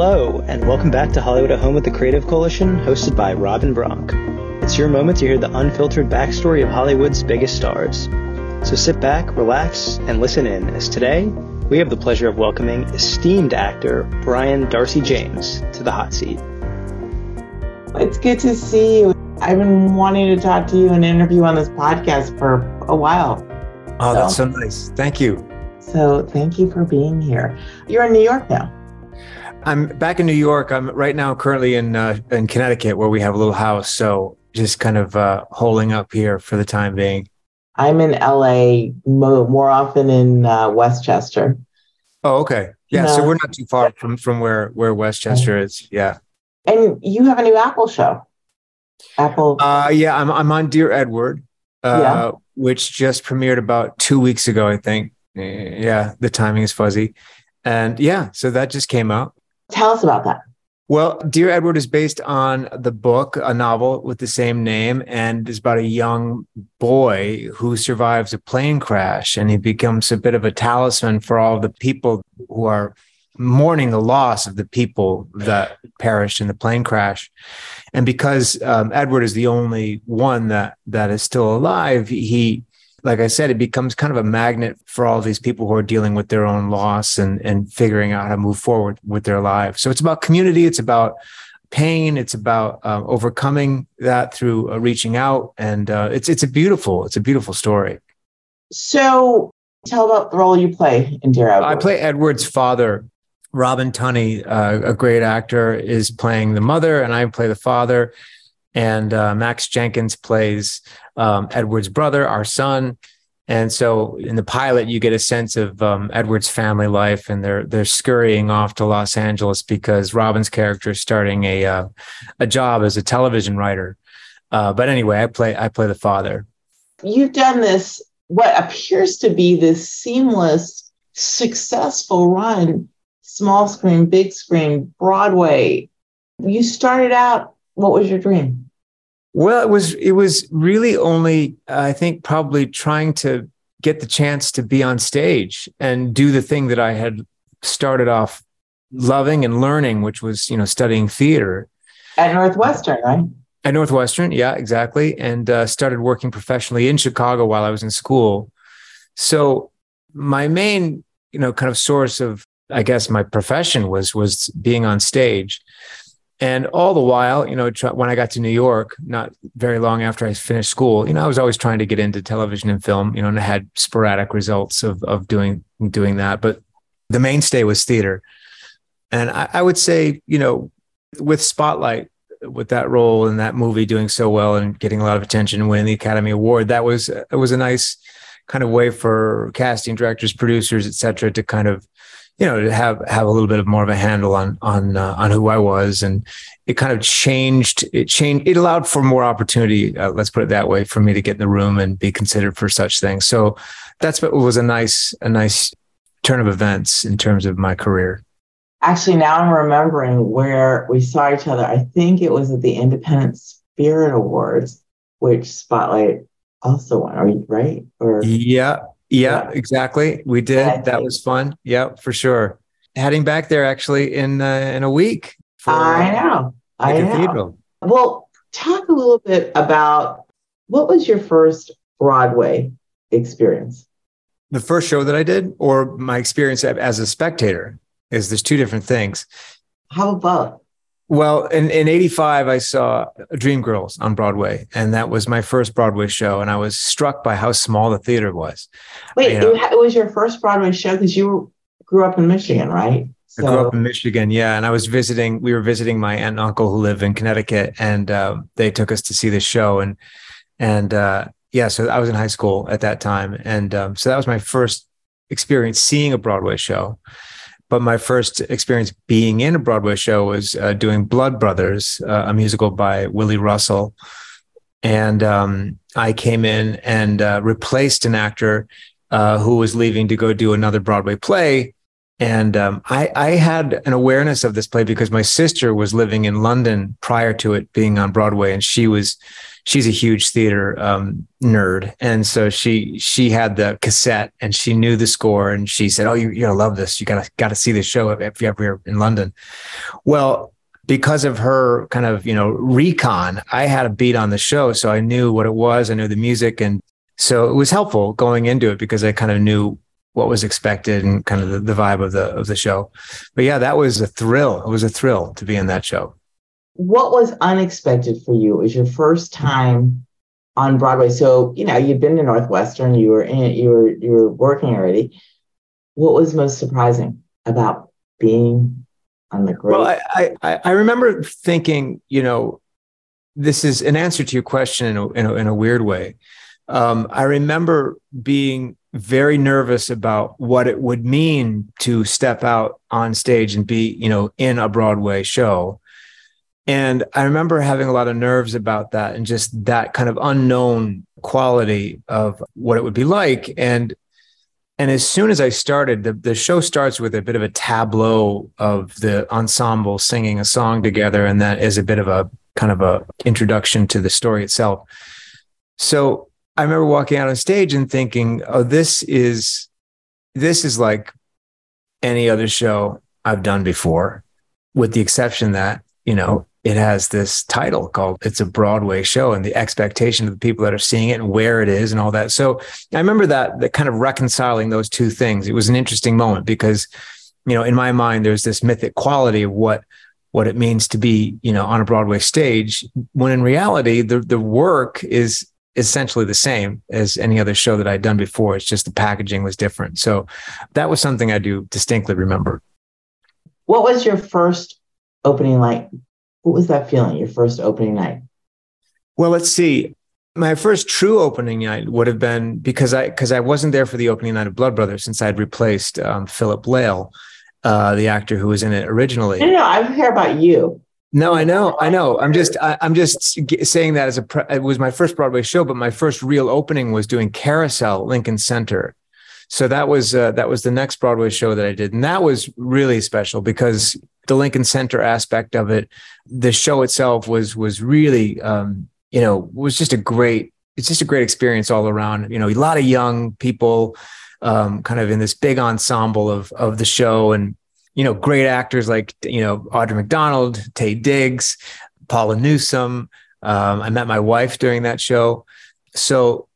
Hello, and welcome back to Hollywood at Home with the Creative Coalition, hosted by Robin Bronk. It's your moment to hear the unfiltered backstory of Hollywood's biggest stars. So sit back, relax, and listen in, as today we have the pleasure of welcoming esteemed actor Brian Darcy James to the hot seat. It's good to see you. I've been wanting to talk to you and interview on this podcast for a while. Oh, that's so nice. Thank you. So, thank you for being here. You're in New York now. I'm back in New York. I'm right now currently in uh, in Connecticut where we have a little house. So just kind of uh, holding up here for the time being. I'm in LA more often in uh, Westchester. Oh, okay. Yeah, so we're not too far from from where where Westchester is. Yeah. And you have a new Apple show. Apple. Uh, yeah, I'm I'm on Dear Edward, uh, yeah. which just premiered about two weeks ago, I think. Yeah, the timing is fuzzy, and yeah, so that just came out. Tell us about that. Well, Dear Edward is based on the book, a novel with the same name, and is about a young boy who survives a plane crash and he becomes a bit of a talisman for all the people who are mourning the loss of the people that perished in the plane crash. And because um, Edward is the only one that that is still alive, he like I said, it becomes kind of a magnet for all these people who are dealing with their own loss and, and figuring out how to move forward with their lives. So it's about community, it's about pain, it's about uh, overcoming that through uh, reaching out, and uh, it's it's a beautiful it's a beautiful story. So tell about the role you play in Dear Edward. I play Edward's father. Robin Tunney, uh, a great actor, is playing the mother, and I play the father and uh, Max Jenkins plays um, Edward's brother, our son. And so in the pilot, you get a sense of um, Edward's family life, and they're they're scurrying off to Los Angeles because Robin's character is starting a uh, a job as a television writer. Uh, but anyway, I play I play the father. You've done this what appears to be this seamless, successful run, small screen, big screen, Broadway. You started out what was your dream? Well, it was it was really only I think probably trying to get the chance to be on stage and do the thing that I had started off loving and learning, which was you know studying theater at Northwestern, right? At Northwestern, yeah, exactly, and uh, started working professionally in Chicago while I was in school. So my main you know kind of source of I guess my profession was was being on stage. And all the while, you know, when I got to New York, not very long after I finished school, you know, I was always trying to get into television and film, you know, and I had sporadic results of of doing doing that. But the mainstay was theater. And I, I would say, you know, with Spotlight, with that role in that movie doing so well and getting a lot of attention winning the Academy Award, that was it was a nice kind of way for casting directors, producers, et cetera, to kind of you know to have have a little bit of more of a handle on on uh, on who I was. And it kind of changed it changed it allowed for more opportunity uh, let's put it that way for me to get in the room and be considered for such things. So that's what was a nice a nice turn of events in terms of my career. Actually now I'm remembering where we saw each other. I think it was at the Independent Spirit Awards which Spotlight also won are you right? Or yeah yeah, exactly. We did. That was fun. Yeah, for sure. Heading back there actually in uh, in a week. For, I know. I cathedral. know. Well, talk a little bit about what was your first Broadway experience? The first show that I did, or my experience as a spectator, is there's two different things. How about well, in, in 85, I saw Dreamgirls on Broadway, and that was my first Broadway show. And I was struck by how small the theater was. Wait, you know, it was your first Broadway show because you grew up in Michigan, right? So. I grew up in Michigan, yeah. And I was visiting, we were visiting my aunt and uncle who live in Connecticut, and uh, they took us to see the show. And, and uh, yeah, so I was in high school at that time. And um, so that was my first experience seeing a Broadway show but my first experience being in a Broadway show was uh, doing Blood Brothers, uh, a musical by Willie Russell. And um, I came in and uh, replaced an actor uh, who was leaving to go do another Broadway play. And um, I, I had an awareness of this play because my sister was living in London prior to it being on Broadway, and she was she's a huge theater um, nerd, and so she she had the cassette and she knew the score, and she said, "Oh, you, you're gonna love this. You gotta gotta see this show if you ever in London." Well, because of her kind of you know recon, I had a beat on the show, so I knew what it was. I knew the music, and so it was helpful going into it because I kind of knew what was expected and kind of the, the vibe of the of the show. But yeah, that was a thrill. It was a thrill to be in that show. What was unexpected for you? It was your first time on Broadway. So, you know, you'd been to Northwestern, you were in you were you were working already. What was most surprising about being on the great? Well, I, I, I remember thinking, you know, this is an answer to your question in a, in a, in a weird way. Um, I remember being very nervous about what it would mean to step out on stage and be, you know, in a Broadway show. And I remember having a lot of nerves about that and just that kind of unknown quality of what it would be like. And and as soon as I started, the, the show starts with a bit of a tableau of the ensemble singing a song together, and that is a bit of a kind of a introduction to the story itself. So I remember walking out on stage and thinking, "Oh, this is this is like any other show I've done before, with the exception that you know it has this title called it's a broadway show and the expectation of the people that are seeing it and where it is and all that. So i remember that that kind of reconciling those two things. It was an interesting moment because you know in my mind there's this mythic quality of what what it means to be you know on a broadway stage when in reality the the work is essentially the same as any other show that i'd done before. It's just the packaging was different. So that was something i do distinctly remember. What was your first opening like what was that feeling, your first opening night? Well, let's see. My first true opening night would have been because I because I wasn't there for the opening night of Blood Brothers since I'd replaced um, Philip Lale, uh, the actor who was in it originally. No, no, I care about you. No, I know, I know. I'm just, I, am just saying that as a. Pre- it was my first Broadway show, but my first real opening was doing Carousel, Lincoln Center. So that was uh, that was the next Broadway show that I did, and that was really special because the Lincoln Center aspect of it, the show itself was was really um, you know was just a great it's just a great experience all around. You know, a lot of young people um, kind of in this big ensemble of of the show and you know great actors like you know Audra McDonald, Taye Diggs, Paula Newsom. Um, I met my wife during that show, so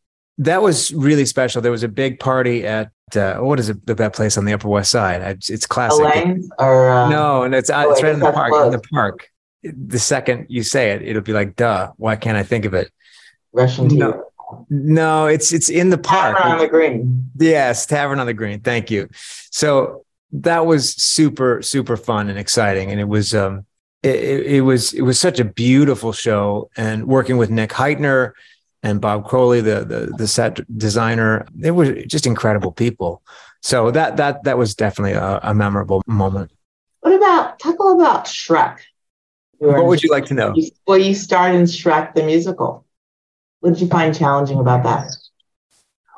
that was really special. There was a big party at uh, what is it that place on the Upper West Side? It's, it's classic. Elaine's or uh, no, and it's uh, oh, it's right in the park. In the park. The second you say it, it'll be like, duh. Why can't I think of it? Russian tea. No, no, it's it's in the park. Tavern on the Green. Yes, Tavern on the Green. Thank you. So that was super super fun and exciting, and it was um it, it was it was such a beautiful show, and working with Nick Hytner and Bob Crowley, the, the the set designer. They were just incredible people. So that that that was definitely a, a memorable moment. What about talk a little about Shrek? What would you like to know? Well, you starred in Shrek the musical. What did you find challenging about that?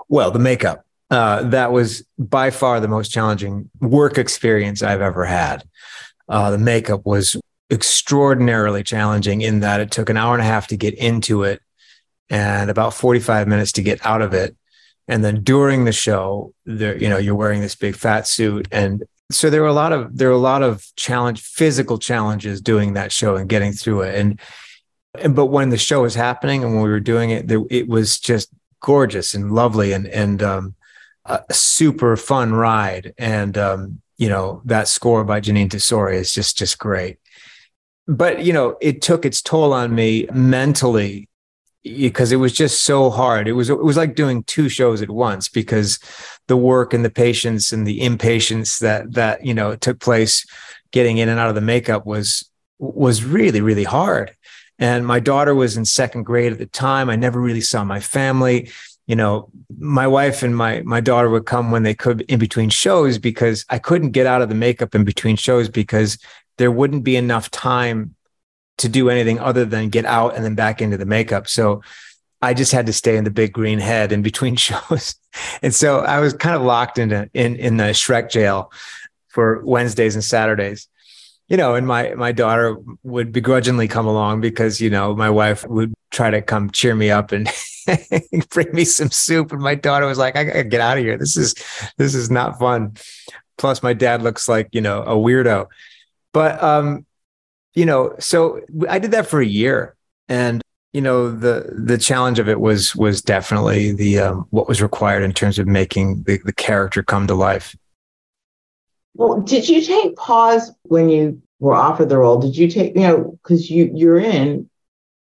Well, the makeup. Uh, that was by far the most challenging work experience I've ever had. Uh, the makeup was extraordinarily challenging in that it took an hour and a half to get into it and about 45 minutes to get out of it. And then during the show, there, you know, you're wearing this big fat suit. And so there were a lot of, there were a lot of challenge, physical challenges doing that show and getting through it. And, and, but when the show was happening and when we were doing it, there, it was just gorgeous and lovely and, and, um, a super fun ride. And, um, you know, that score by Jeanine Tesori is just, just great. But, you know, it took its toll on me mentally because it was just so hard. It was it was like doing two shows at once because the work and the patience and the impatience that that you know took place getting in and out of the makeup was was really really hard. And my daughter was in second grade at the time. I never really saw my family. You know, my wife and my my daughter would come when they could in between shows because I couldn't get out of the makeup in between shows because there wouldn't be enough time to do anything other than get out and then back into the makeup. So I just had to stay in the big green head in between shows. and so I was kind of locked into in in the Shrek jail for Wednesdays and Saturdays. You know, and my my daughter would begrudgingly come along because you know my wife would try to come cheer me up and bring me some soup, and my daughter was like, "I gotta get out of here. This is this is not fun." Plus, my dad looks like you know a weirdo, but um, you know, so I did that for a year, and you know the the challenge of it was was definitely the um, what was required in terms of making the, the character come to life. Well did you take pause when you were offered the role? Did you take you know because you you're in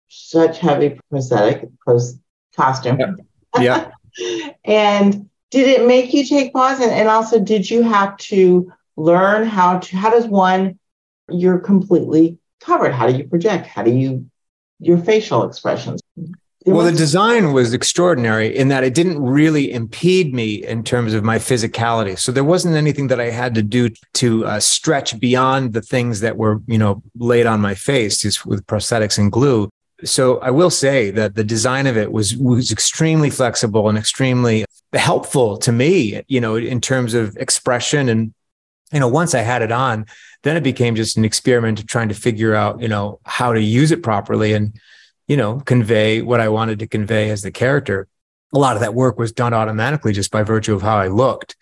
such heavy prosthetic pros, costume. Yeah, yeah. and did it make you take pause? And, and also did you have to learn how to how does one you're completely covered how do you project how do you your facial expressions. well, the design was extraordinary in that it didn't really impede me in terms of my physicality. So there wasn't anything that I had to do to uh, stretch beyond the things that were, you know, laid on my face just with prosthetics and glue. So I will say that the design of it was was extremely flexible and extremely helpful to me, you know, in terms of expression and you know, once I had it on, then it became just an experiment of trying to figure out, you know, how to use it properly and, you know, convey what I wanted to convey as the character. A lot of that work was done automatically just by virtue of how I looked.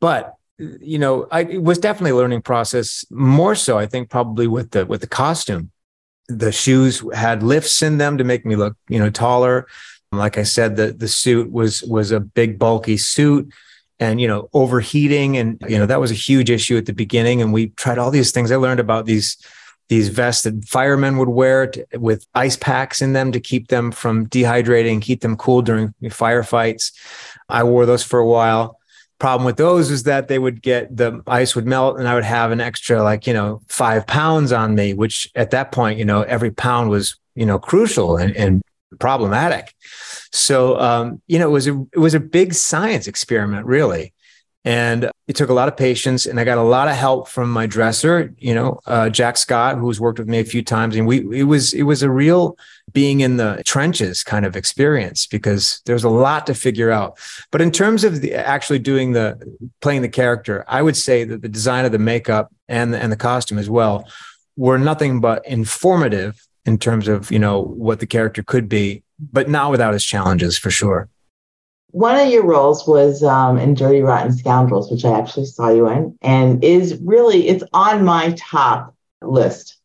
But you know, I, it was definitely a learning process. More so, I think, probably with the with the costume. The shoes had lifts in them to make me look, you know, taller. Like I said, the the suit was was a big bulky suit and you know overheating and you know that was a huge issue at the beginning and we tried all these things. I learned about these these vests that firemen would wear to, with ice packs in them to keep them from dehydrating keep them cool during firefights. I wore those for a while. Problem with those is that they would get the ice would melt and i would have an extra like you know five pounds on me which at that point you know every pound was you know crucial and, and problematic so um, you know, it was a it was a big science experiment, really, and it took a lot of patience. And I got a lot of help from my dresser, you know, uh, Jack Scott, who's worked with me a few times, and we it was it was a real being in the trenches kind of experience because there's a lot to figure out. But in terms of the actually doing the playing the character, I would say that the design of the makeup and and the costume as well were nothing but informative in terms of you know what the character could be but not without its challenges for sure. One of your roles was um, in Dirty Rotten Scoundrels, which I actually saw you in, and is really it's on my top list.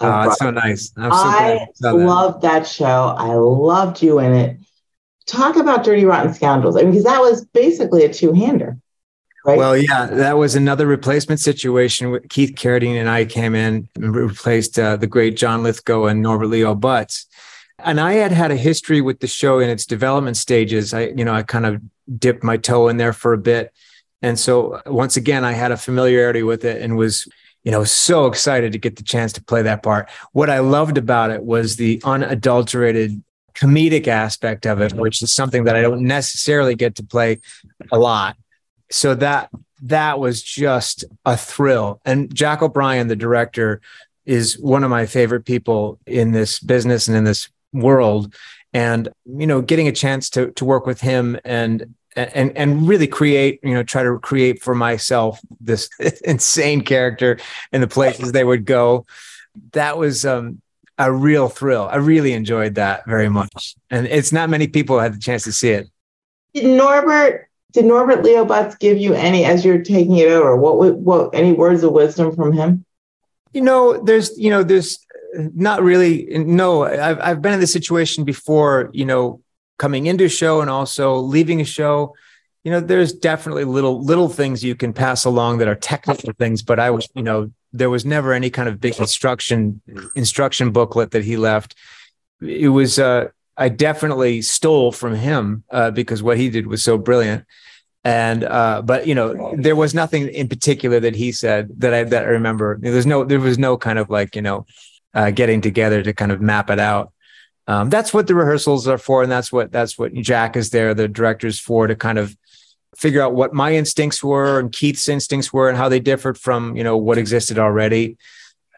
Oh, it's so nice. So I loved that show. I loved you in it. Talk about Dirty Rotten Scoundrels. I mean, because that was basically a two-hander. Right? Well, yeah, that was another replacement situation. Keith Carradine and I came in and replaced uh, the great John Lithgow and Norbert Leo Butz and I had had a history with the show in its development stages. I, you know, I kind of dipped my toe in there for a bit. And so uh, once again, I had a familiarity with it and was, you know, so excited to get the chance to play that part. What I loved about it was the unadulterated comedic aspect of it, which is something that I don't necessarily get to play a lot. So that that was just a thrill. And Jack O'Brien, the director, is one of my favorite people in this business and in this world and you know getting a chance to to work with him and and and really create you know try to create for myself this insane character and the places they would go. That was um a real thrill. I really enjoyed that very much. And it's not many people had the chance to see it. Did norbert did norbert leo butz give you any as you're taking it over what what any words of wisdom from him you know there's you know there's not really. No, I've I've been in this situation before. You know, coming into a show and also leaving a show. You know, there's definitely little little things you can pass along that are technical things, but I was, you know, there was never any kind of big instruction instruction booklet that he left. It was uh, I definitely stole from him uh, because what he did was so brilliant. And uh, but you know, there was nothing in particular that he said that I that I remember. There's no there was no kind of like you know uh, getting together to kind of map it out. Um, that's what the rehearsals are for, and that's what that's what Jack is there, the director's for, to kind of figure out what my instincts were and Keith's instincts were, and how they differed from you know what existed already.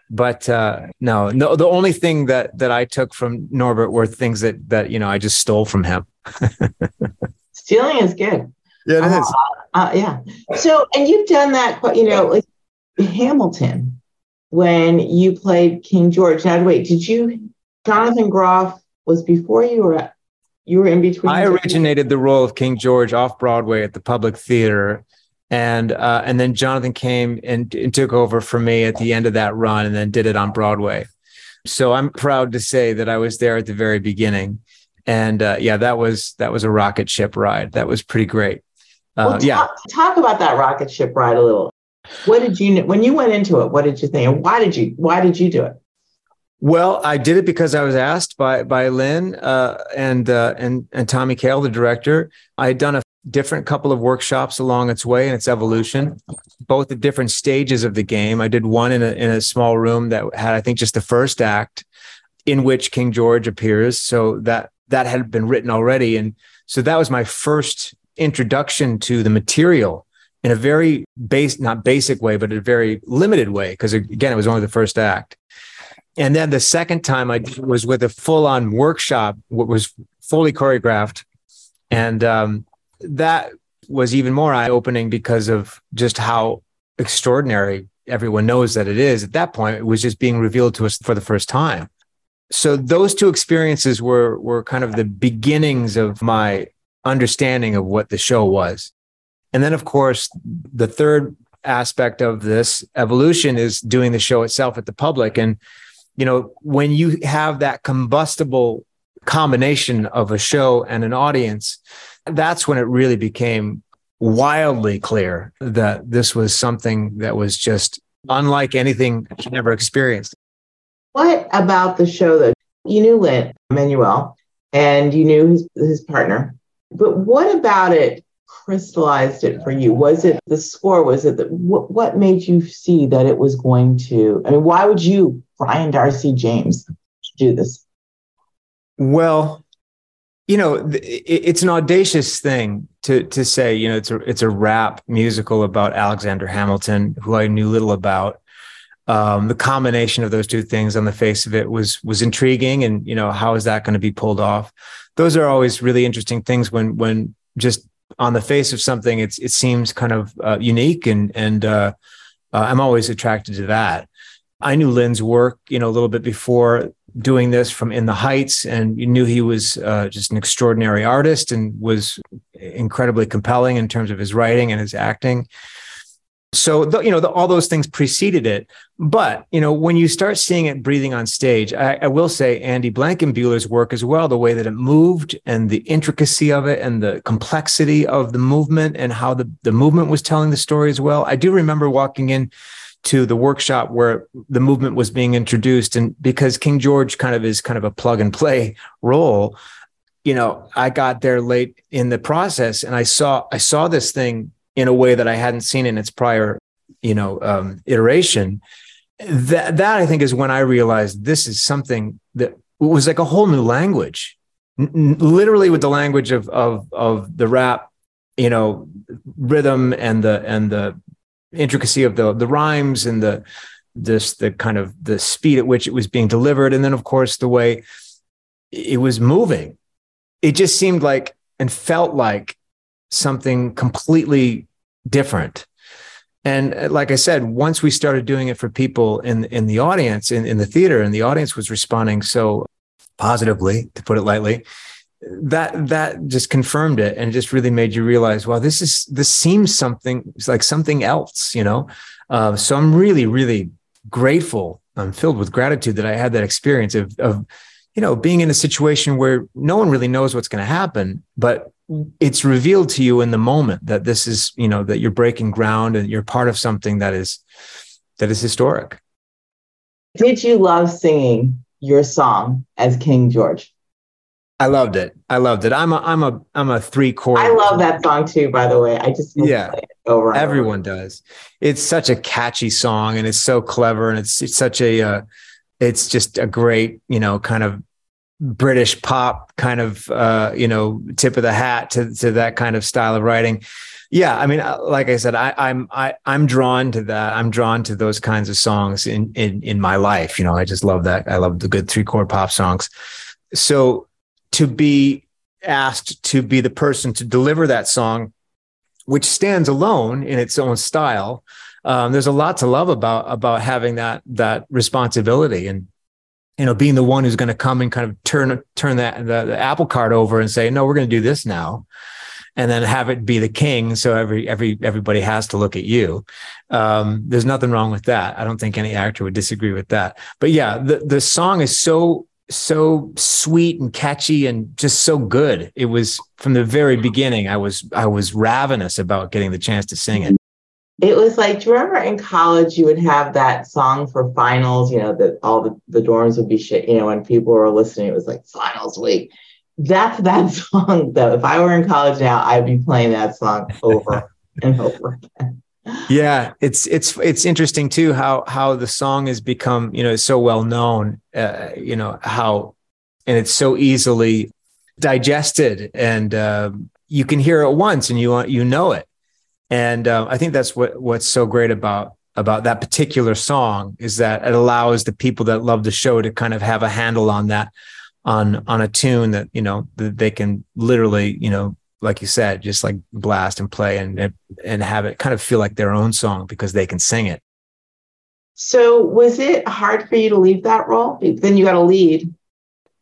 But uh, no, no, the only thing that that I took from Norbert were things that that you know I just stole from him. Stealing is good. Yeah, it uh, is. Uh, yeah. So, and you've done that, you know, Hamilton when you played King George. Now, wait, did you, Jonathan Groff was before you or you were in between? I originated the role of King George off Broadway at the Public Theater. And uh, and then Jonathan came and, and took over for me at the end of that run, and then did it on Broadway. So I'm proud to say that I was there at the very beginning, and uh, yeah, that was that was a rocket ship ride. That was pretty great. Uh, well, talk, yeah, talk about that rocket ship ride a little. What did you when you went into it? What did you think, and why did you why did you do it? Well, I did it because I was asked by by Lin uh, and uh, and and Tommy Kail, the director. I had done a different couple of workshops along its way and its evolution, both at different stages of the game. I did one in a in a small room that had, I think, just the first act, in which King George appears. So that that had been written already, and so that was my first introduction to the material in a very base, not basic way, but a very limited way, because again, it was only the first act. And then the second time I was with a full on workshop, what was fully choreographed. And um, that was even more eye opening because of just how extraordinary everyone knows that it is. At that point, it was just being revealed to us for the first time. So those two experiences were were kind of the beginnings of my understanding of what the show was. And then, of course, the third aspect of this evolution is doing the show itself at the public. And, you know, when you have that combustible combination of a show and an audience, that's when it really became wildly clear that this was something that was just unlike anything I'd ever experienced. What about the show though? You knew Lin Manuel and you knew his, his partner, but what about it crystallized it for you? Was it the score? Was it the, what, what made you see that it was going to? I mean, why would you, Brian Darcy James, do this? Well, you know, it's an audacious thing to to say. You know, it's a it's a rap musical about Alexander Hamilton, who I knew little about. Um, the combination of those two things on the face of it was was intriguing, and you know, how is that going to be pulled off? Those are always really interesting things when when just on the face of something, it's it seems kind of uh, unique, and and uh, uh, I'm always attracted to that. I knew Lin's work, you know, a little bit before doing this from In the Heights, and you knew he was uh, just an extraordinary artist and was incredibly compelling in terms of his writing and his acting. So, the, you know, the, all those things preceded it. But, you know, when you start seeing it breathing on stage, I, I will say Andy Blankenbuehler's work as well, the way that it moved and the intricacy of it and the complexity of the movement and how the, the movement was telling the story as well. I do remember walking in to the workshop where the movement was being introduced. And because King George kind of is kind of a plug and play role, you know, I got there late in the process and I saw I saw this thing in a way that I hadn't seen in its prior, you know, um, iteration. That that I think is when I realized this is something that was like a whole new language, N- literally with the language of of of the rap, you know, rhythm and the and the intricacy of the the rhymes and the this the kind of the speed at which it was being delivered. And then of course the way it was moving. It just seemed like and felt like something completely different. And uh, like i said once we started doing it for people in in the audience in, in the theater and the audience was responding so positively to put it lightly that that just confirmed it and just really made you realize well this is this seems something like something else you know? Uh, so i'm really really grateful. I'm filled with gratitude that i had that experience of of you know being in a situation where no one really knows what's going to happen but it's revealed to you in the moment that this is you know that you're breaking ground and you're part of something that is that is historic did you love singing your song as king george I loved it. I loved it. I'm a I'm a I'm a three chord. I love that song too, by the way. I just yeah. over. Everyone over. does. It's such a catchy song, and it's so clever, and it's it's such a uh, it's just a great you know kind of British pop kind of uh, you know tip of the hat to to that kind of style of writing. Yeah, I mean, uh, like I said, I, I'm I, I'm drawn to that. I'm drawn to those kinds of songs in in in my life. You know, I just love that. I love the good three chord pop songs. So to be asked to be the person to deliver that song, which stands alone in its own style, um, there's a lot to love about about having that that responsibility and you know being the one who's going to come and kind of turn turn that the, the apple cart over and say no we're going to do this now and then have it be the king so every every everybody has to look at you. Um, there's nothing wrong with that. I don't think any actor would disagree with that. But yeah the the song is so so sweet and catchy and just so good. It was from the very beginning i was i was ravenous about getting the chance to sing it it was like, do you remember in college you would have that song for finals, you know, that all the, the dorms would be shit, you know, when people were listening, it was like finals week. That's that song though. If I were in college now, I'd be playing that song over and over again. Yeah, it's it's it's interesting too how how the song has become you know so well known. Uh, you know how, and it's so easily digested, and uh, you can hear it once and you you know it and uh, I think that's what what's so great about about that particular song is that it allows the people that love the show to kind of have a handle on that on on a tune that you know that they can literally you know like you said just like blast and play and and have it kind of feel like their own song because they can sing it. So was it hard for you to leave that role? Then you got a lead.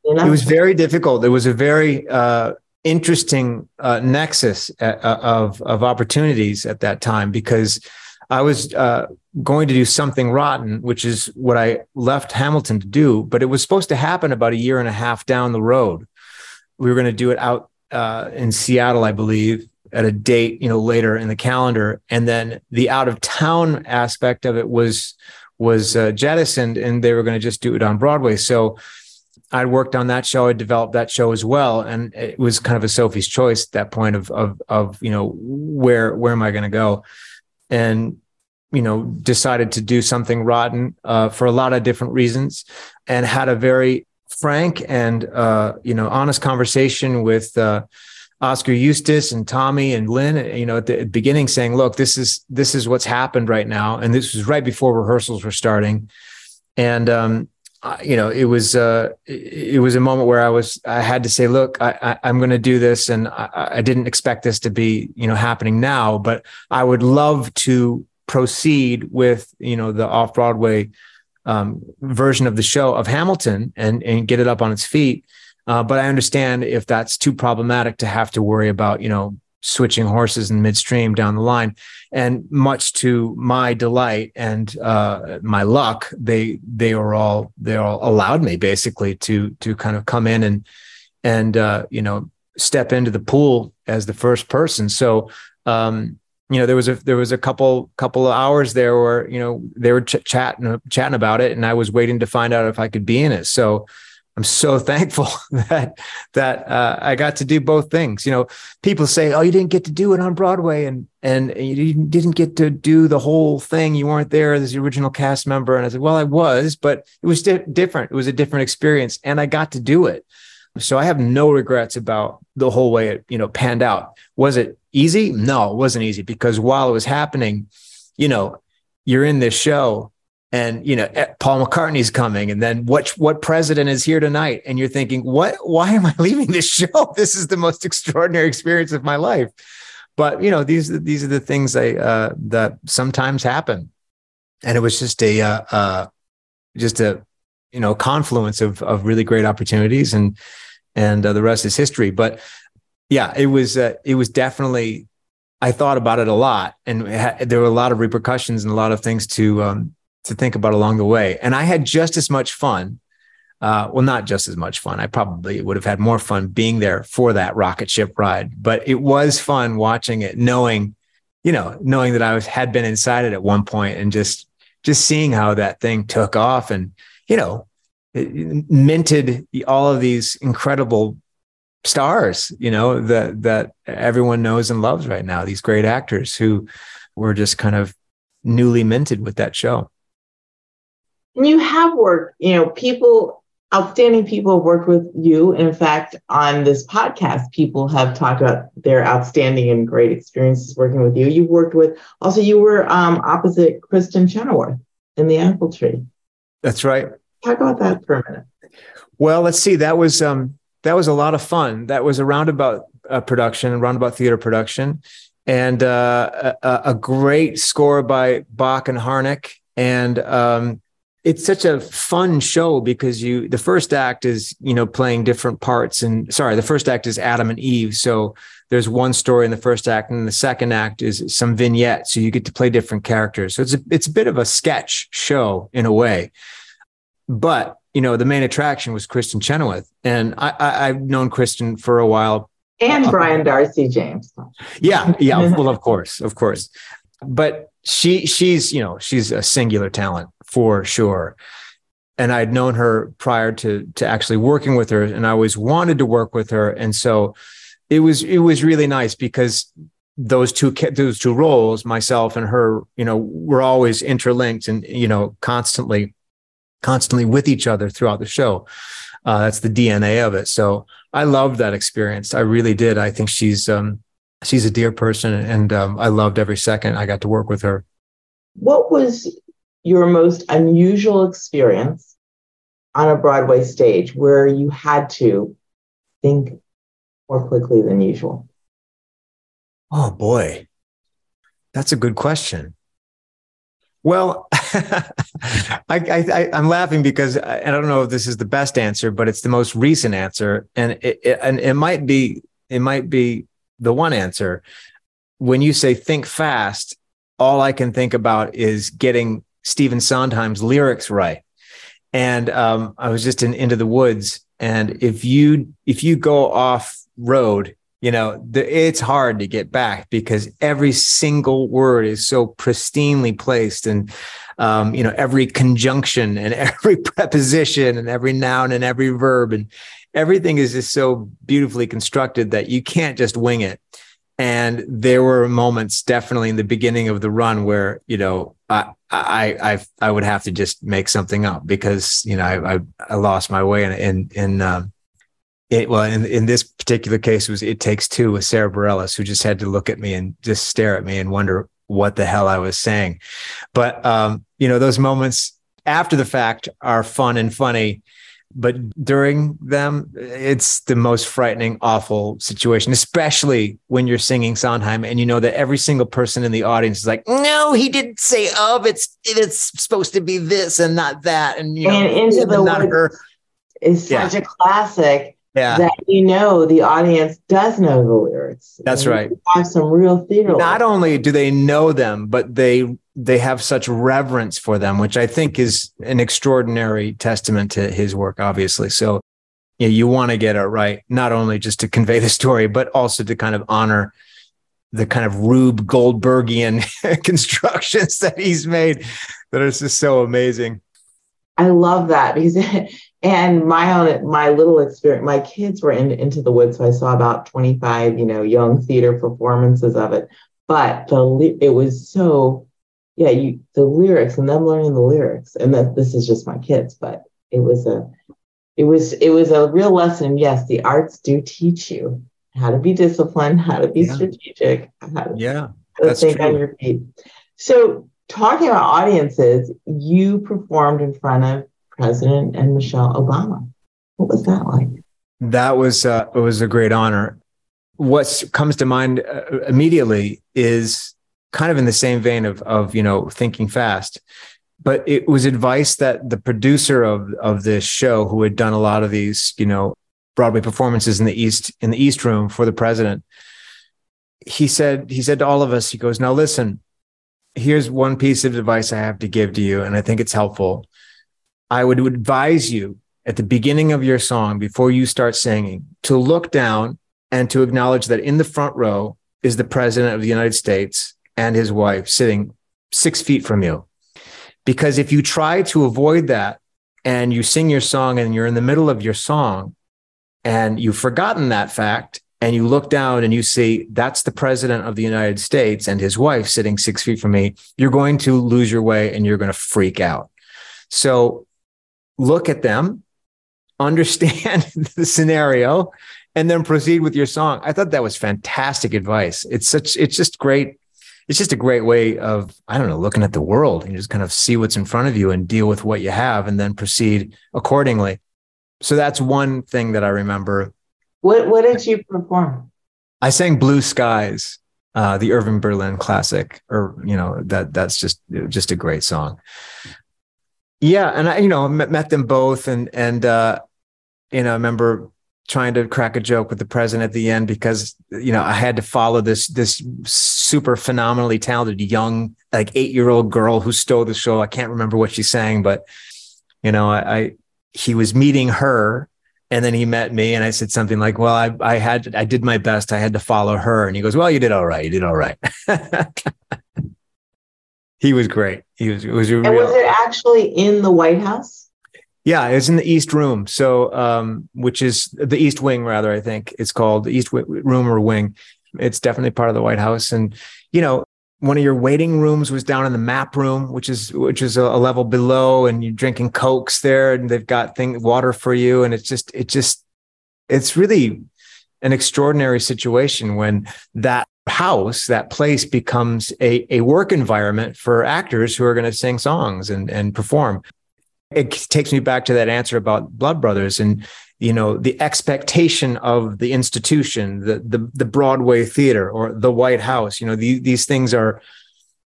You know? it was very difficult. It was a very uh interesting uh, nexus uh, uh, of of opportunities at that time because I was uh, going to do something rotten, which is what I left Hamilton to do. But it was supposed to happen about a year and a half down the road. We were going to do it out uh, in Seattle, I believe, at a date you know later in the calendar, and then the out of town aspect of it was was uh, jettisoned, and they were going to just do it on Broadway. So I worked on that show. I developed that show as well, and it was kind of a Sophie's choice at that point of of of you know where where am I going to go, and you know decided to do something rotten uh, for a lot of different reasons, and had a very frank and uh, you know honest conversation with. Uh, Oskar Eustis and Tommy and Lin, you know, at the beginning saying, look, this is this is what's happened right now. And this was right before rehearsals were starting. And um, you know, it was uh, it was a moment where I was I had to say, look, I, I am going to do this, and I, I didn't expect this to be you know happening now, but I would love to proceed with you know the off Broadway um, version of the show of Hamilton and and get it up on its feet. Uh, but I understand if that's too problematic to have to worry about you know switching horses in midstream down the line. And much to my delight and uh, my luck, they they were all they all allowed me basically to to kind of come in and and uh, you know step into the pool as the first person. So um, you know there was a there was a couple couple of hours there where you know they were ch- chatting chatting about it, and I was waiting to find out if I could be in it. So I'm so thankful that that uh, I got to do both things. You know, people say, "Oh, you didn't get to do it on Broadway, and and you didn't get to do the whole thing. You weren't there as the original cast member." And I said, "Well, I was, but it was di- different. It was a different experience, and I got to do it. So I have no regrets about the whole way it you know panned out. Was it easy? No, it wasn't easy because while it was happening, you know, you're in this show and you know eh, Paul McCartney's coming, and then what what president is here tonight? And you're thinking, what? Why am I leaving this show? This is the most extraordinary experience of my life. But you know, these these are the things I, uh, that sometimes happen, and it was just a uh, uh, just a you know confluence of of really great opportunities, and and uh, the rest is history. But yeah, it was uh, it was definitely. I thought about it a lot, and there were a lot of repercussions and a lot of things to um, to think about along the way. And I had just as much fun. Uh, well, not just as much fun. I probably would have had more fun being there for that rocket ship ride, but it was fun watching it, knowing, you know, knowing that I was had been inside it at one point and just just seeing how that thing took off and you know minted all of these incredible stars you know that that everyone knows and loves right now these great actors who were just kind of newly minted with that show and you have worked, you know, people, outstanding people have worked with you. In fact, on this podcast, people have talked about their outstanding and great experiences working with you. You've worked with, also, you were um, opposite Kristin Chenoweth in The Apple Tree. That's right. Talk about that for a minute. Well, let's see. That was um, that was a lot of fun. That was a roundabout uh, production, a roundabout theater production, and uh, a, a, great score by Bock and Harnick. And um, it's such a fun show because you the first act is you know playing different parts and sorry the first act is Adam and Eve. So there's one story in the first act and the second act is some vignettes. So you get to play different characters. So it's a, it's a bit of a sketch show in a way. But you know the main attraction was kristin Chenoweth. And I, I I've known kristin for a while. And uh, Brian Darcy James. Yeah yeah well of course of course. But she she's you know she's a singular talent for sure and I'd known her prior to to actually working with her, and I always wanted to work with her, and so it was it was really nice because those two those two roles, myself and her, you know, were always interlinked and you know constantly constantly with each other throughout the show. Uh, that's the DNA of it. So I loved that experience. I really did. I think she's um, she's a dear person, and um, I loved every second I got to work with her. What was your most unusual experience on a Broadway stage where you had to think more quickly than usual? Oh boy, that's a good question. Well, I, am laughing because I, I, don't know if this is the best answer, but it's the most recent answer, and it, it, and it might be it might be the one answer. When you say think fast, all I can think about is getting Stephen Sondheim's lyrics right. And um, I was just in Into the Woods, and if you if you go off road, you know the, it's hard to get back because every single word is so pristinely placed, and um, you know every conjunction and every preposition and every noun and every verb and everything is just so beautifully constructed that you can't just wing it. And there were moments definitely in the beginning of the run where, you know, I, I, I, I would have to just make something up because, you know, I, I, I lost my way in, in, in, um, it, well, in, in this particular case, it was It Takes Two with Sara Bareilles, who just had to look at me and just stare at me and wonder what the hell I was saying. But, um, you know, those moments after the fact are fun and funny but during them, it's the most frightening, awful situation, especially when you're singing Sondheim and you know that every single person in the audience is like, "No, he didn't say of. It's it's supposed to be this and not that." And you know, and into the not her. is such yeah. a classic yeah. that you know the audience does know the lyrics. That's right. Have some real theater. Not only do they know them, but they they have such reverence for them, which I think is an extraordinary testament to his work, obviously. So you, know, you want to get it right, not only just to convey the story, but also to kind of honor the kind of Rube Goldbergian constructions that he's made that are just so amazing. I love that because, and my own, my little experience, my kids were in, into the woods. So I saw about 25, you know, young theater performances of it, but the, it was so yeah, you the lyrics and them learning the lyrics, and that this is just my kids, but it was a it was it was a real lesson. Yes, the arts do teach you how to be disciplined, how to be yeah. strategic, how to, yeah, how think true. on your feet. So, talking about audiences, you performed in front of President and Michelle Obama. What was that like? That was uh, it was a great honor. What comes to mind uh, immediately is kind of in the same vein of of you know thinking fast but it was advice that the producer of of this show who had done a lot of these you know broadway performances in the east in the east room for the president he said he said to all of us he goes now listen here's one piece of advice i have to give to you and i think it's helpful i would advise you at the beginning of your song before you start singing to look down and to acknowledge that in the front row is the president of the united states and his wife sitting six feet from you. Because if you try to avoid that and you sing your song and you're in the middle of your song and you've forgotten that fact and you look down and you see that's the president of the United States and his wife sitting six feet from me, you're going to lose your way and you're going to freak out. So look at them, understand the scenario, and then proceed with your song. I thought that was fantastic advice. It's such, it's just great it's just a great way of i don't know looking at the world and just kind of see what's in front of you and deal with what you have and then proceed accordingly so that's one thing that i remember what what did you perform i sang blue skies uh, the Irving Berlin classic, or you know that that's just just a great song. Yeah, and I you know met, met them both, and and uh, you know I remember trying to crack a joke with the president at the end because you know I had to follow this this super phenomenally talented young like eight year old girl who stole the show. I can't remember what she's saying, but you know I, I he was meeting her and then he met me and I said something like, well, I, I had, I did my best. I had to follow her. And he goes, well, you did all right. You did all right. he was great. He was, it was, and real, was it actually in the White House? Yeah, it's in the East Room. So, um, which is the East Wing, rather, I think it's called the East Room or Wing. It's definitely part of the White House. And, you know, one of your waiting rooms was down in the map room, which is which is a, level below, and you're drinking cokes there, and they've got thing water for you, and it's just it just it's really an extraordinary situation when that house, that place becomes a, a work environment for actors who are going to sing songs and, and perform. It takes me back to that answer about Blood Brothers and you know the expectation of the institution the the, the broadway theater or the white house. You know the, these things are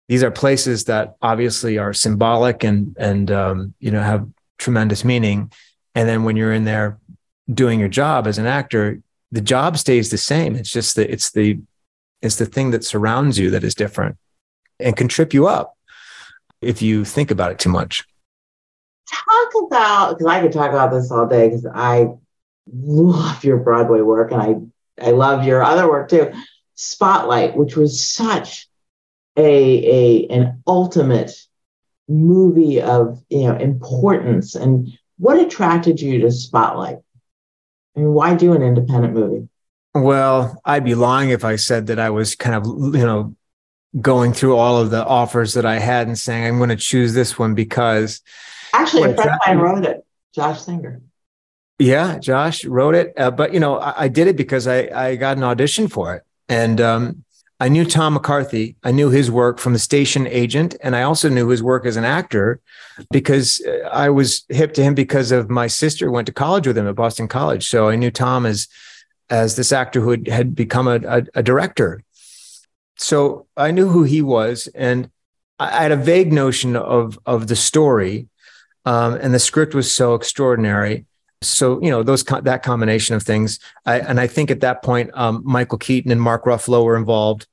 these are places that obviously are symbolic and and um, you know have tremendous meaning. And then when you're in there doing your job as an actor the job stays the same. It's just that it's the it's the thing that surrounds you that is different and can trip you up if you think about it too much talk about because I could talk about this all day because I love your Broadway work and I I love your other work too. Spotlight, which was such a a an ultimate movie of you know importance and what attracted you to Spotlight? I mean, why do an independent movie? Well, I'd be lying if I said that I was kind of you know going through all of the offers that I had and saying I'm going to choose this one because Actually, a friend of mine wrote it, Josh Singer. Yeah, Josh wrote it, uh, but you know, I, I, did it because I I got an audition for it, and um, I knew Tom McCarthy. I knew his work from the station agent, and I also knew his work as an actor because uh, I was hip to him because of my sister went to college with him at Boston College. So I knew Tom as as this actor who had, had become a, a, a director. So I knew who he was, and I had a vague notion of of the story um, and the script was so extraordinary. So you know those that combination of things, I, and I think at that point, um, Michael Keaton and Mark Ruffalo were involved.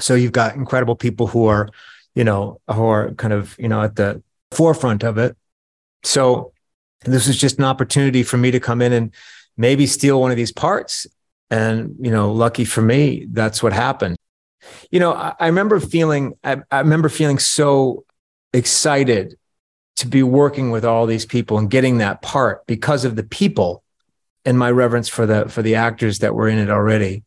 So you've got incredible people who are, you know, who are kind of you know at the forefront of it. So this was just an opportunity for me to come in and maybe steal one of these parts. And you know, lucky for me, that's what happened. You know, I, I remember feeling, I, I remember feeling so excited to be working with all these people and getting that part because of the people and my reverence for the for the actors that were in it already.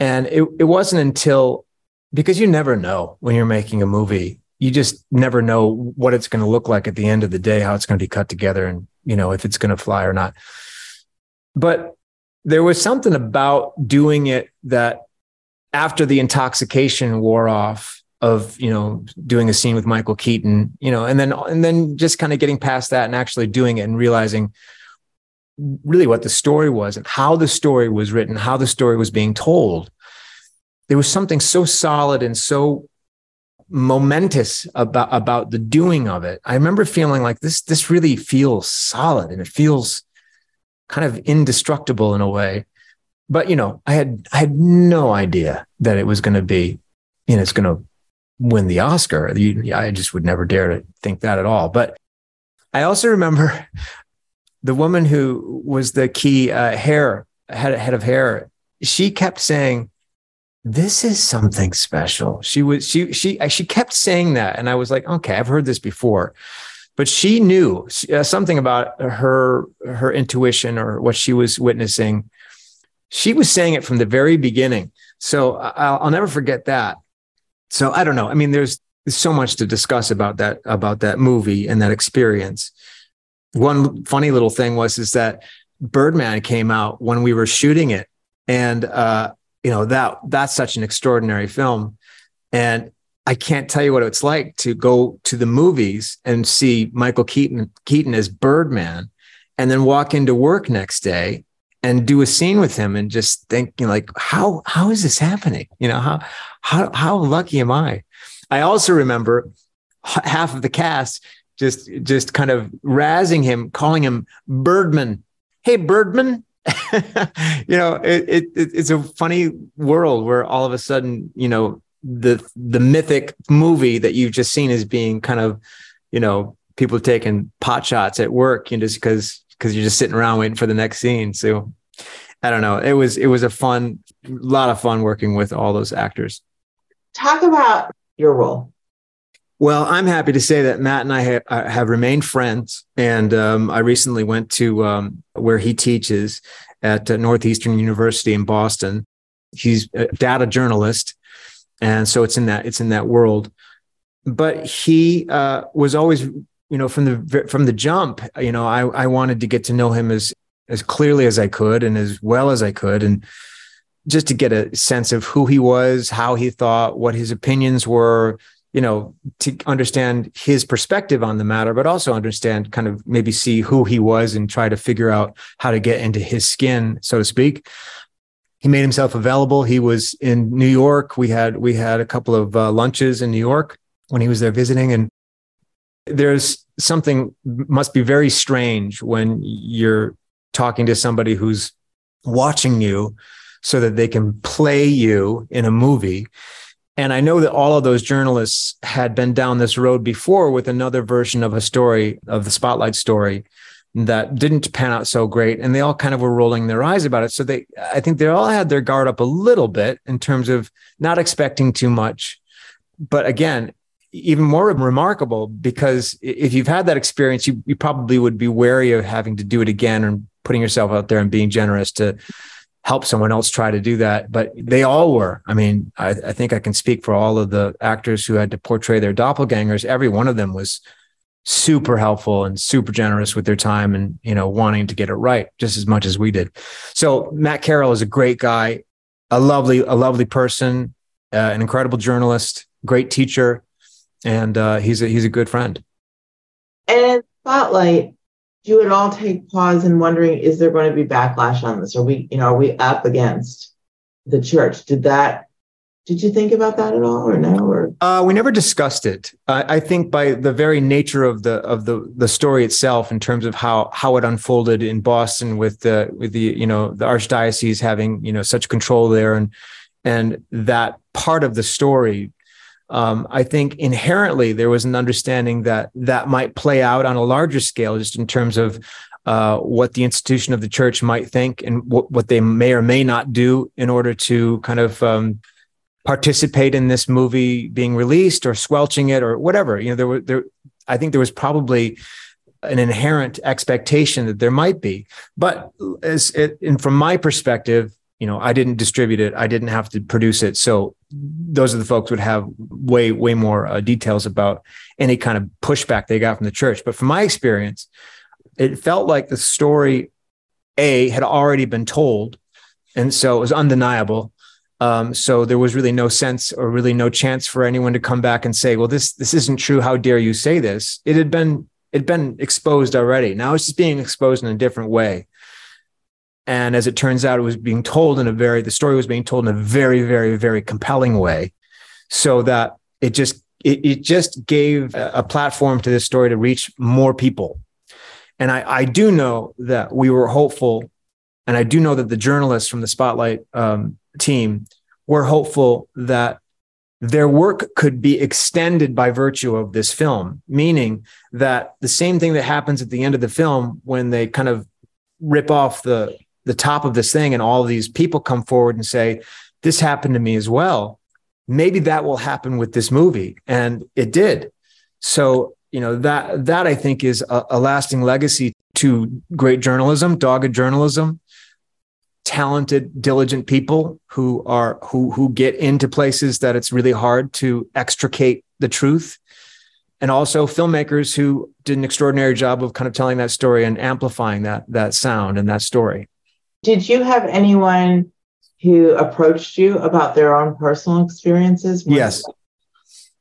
And it, it wasn't until because you never know when you're making a movie. You just never know what it's going to look like at the end of the day, how it's going to be cut together, and you know if it's going to fly or not. But there was something about doing it that after the intoxication wore off of you know doing a scene with Michael Keaton, you know, and then and then just kind of getting past that and actually doing it and realizing really what the story was and how the story was written, how the story was being told. There was something so solid and so momentous about about the doing of it. I remember feeling like this this really feels solid and it feels kind of indestructible in a way. But you know, I had I had no idea that it was going to be, you know, it's going to win the Oscar. I just would never dare to think that at all. But I also remember the woman who was the key uh, hair head, head of hair. She kept saying, "This is something special." She was she she she kept saying that, and I was like, "Okay, I've heard this before." But she knew uh, something about her her intuition or what she was witnessing. She was saying it from the very beginning. So I'll, I'll never forget that so I don't know. I mean, there's, there's so much to discuss about that about that movie and that experience. One funny little thing was is that Birdman came out when we were shooting it, and uh, you know that that's such an extraordinary film, and I can't tell you what it's like to go to the movies and see Michael Keaton Keaton as Birdman, and then walk into work next day and do a scene with him and just thinking like how how is this happening? You know how how how lucky am i? I also remember half of the cast just just kind of razzing him calling him birdman. Hey birdman. You know it, it it's a funny world where all of a sudden you know the the mythic movie that you've just seen as being kind of you know people taking pot shots at work you know just because because you're just sitting around waiting for the next scene. So I don't know. It was it was a fun, lot of fun working with all those actors. Talk about your role. Well, I'm happy to say that Matt and I have, uh, have remained friends, and um, I recently went to um, where he teaches at uh, Northeastern University in Boston. He's a data journalist, and so it's in that it's in that world. But he uh, was always you know from the from the jump you know i i wanted to get to know him as as clearly as i could and as well as i could and just to get a sense of who he was how he thought what his opinions were you know to understand his perspective on the matter but also understand kind of maybe see who he was and try to figure out how to get into his skin so to speak he made himself available. He was in new york. We had we had a couple of uh, lunches in new york when he was there visiting. And there's something must be very strange when you're talking to somebody who's watching you so that they can play you in a movie. And I know that all of those journalists had been down this road before with another version of a story of the spotlight story that didn't pan out so great and they all kind of were rolling their eyes about it so they i think they all had their guard up a little bit in terms of not expecting too much but again even more remarkable because if you've had that experience, you, you probably would be wary of having to do it again and putting yourself out there and being generous to help someone else try to do that. But they all were. I mean, I, I think I can speak for all of the actors who had to portray their doppelgangers. Every one of them was super helpful and super generous with their time and you know wanting to get it right just as much as we did so matt carroll is a great guy a lovely a lovely person uh, an incredible journalist great teacher and uh, he's a he's a good friend. And spotlight, you would all take pause and wondering, is there going to be backlash on this? Are we, you know, are we up against the church? Did that? Did you think about that at all, or no? Or uh, we never discussed it. I think by the very nature of the of the the story itself, in terms of how how it unfolded in Boston, with the with the you know the archdiocese having you know such control there, and and that part of the story um, I think inherently there was an understanding that that might play out on a larger scale, just in terms of uh, what the institution of the church might think and what, what they may or may not do in order to kind of um, participate in this movie being released or squelching it or whatever. You know, there were there. I think there was probably an inherent expectation that there might be, but as it, and from my perspective, you know, I didn't distribute it. I didn't have to produce it. So those are the folks would have way, way more uh, details about any kind of pushback they got from the church. But from my experience, it felt like the story A had already been told. And so it was undeniable. Um, so there was really no sense or really no chance for anyone to come back and say, well, this, this isn't true. How dare you say this? It had been, it had been exposed already. Now it's just being exposed in a different way. And as it turns out, it was being told in a very, the story was being told in a very, very, very compelling way. So that it just, it, it just gave a platform to this story to reach more people. And I, I do know that we were hopeful. And I do know that the journalists from the Spotlight um, team were hopeful that their work could be extended by virtue of this film, meaning that the same thing that happens at the end of the film when they kind of rip off the the top of this thing and all these people come forward and say this happened to me as well. Maybe that will happen with this movie and it did. So you know that that i think is a, a lasting legacy to great journalism dogged journalism talented diligent people who are who who get into places that it's really hard to extricate the truth and also filmmakers who did an extraordinary job of kind of telling that story and amplifying that that sound and that story did you have anyone who approached you about their own personal experiences? Yes.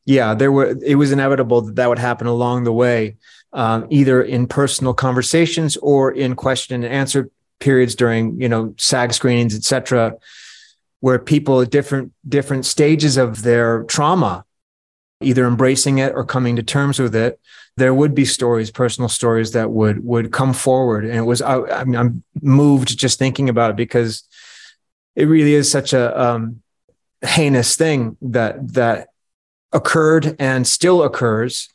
Yeah, there were. It was inevitable that that would happen along the way, um, either in personal conversations or in question and answer periods during you know SAG screenings, etc., where people at different different stages of their trauma, either embracing it or coming to terms with it, there would be stories, personal stories that would would come forward, and it was I, I'm moved just thinking about it because it really is such a um, heinous thing that that occurred and still occurs,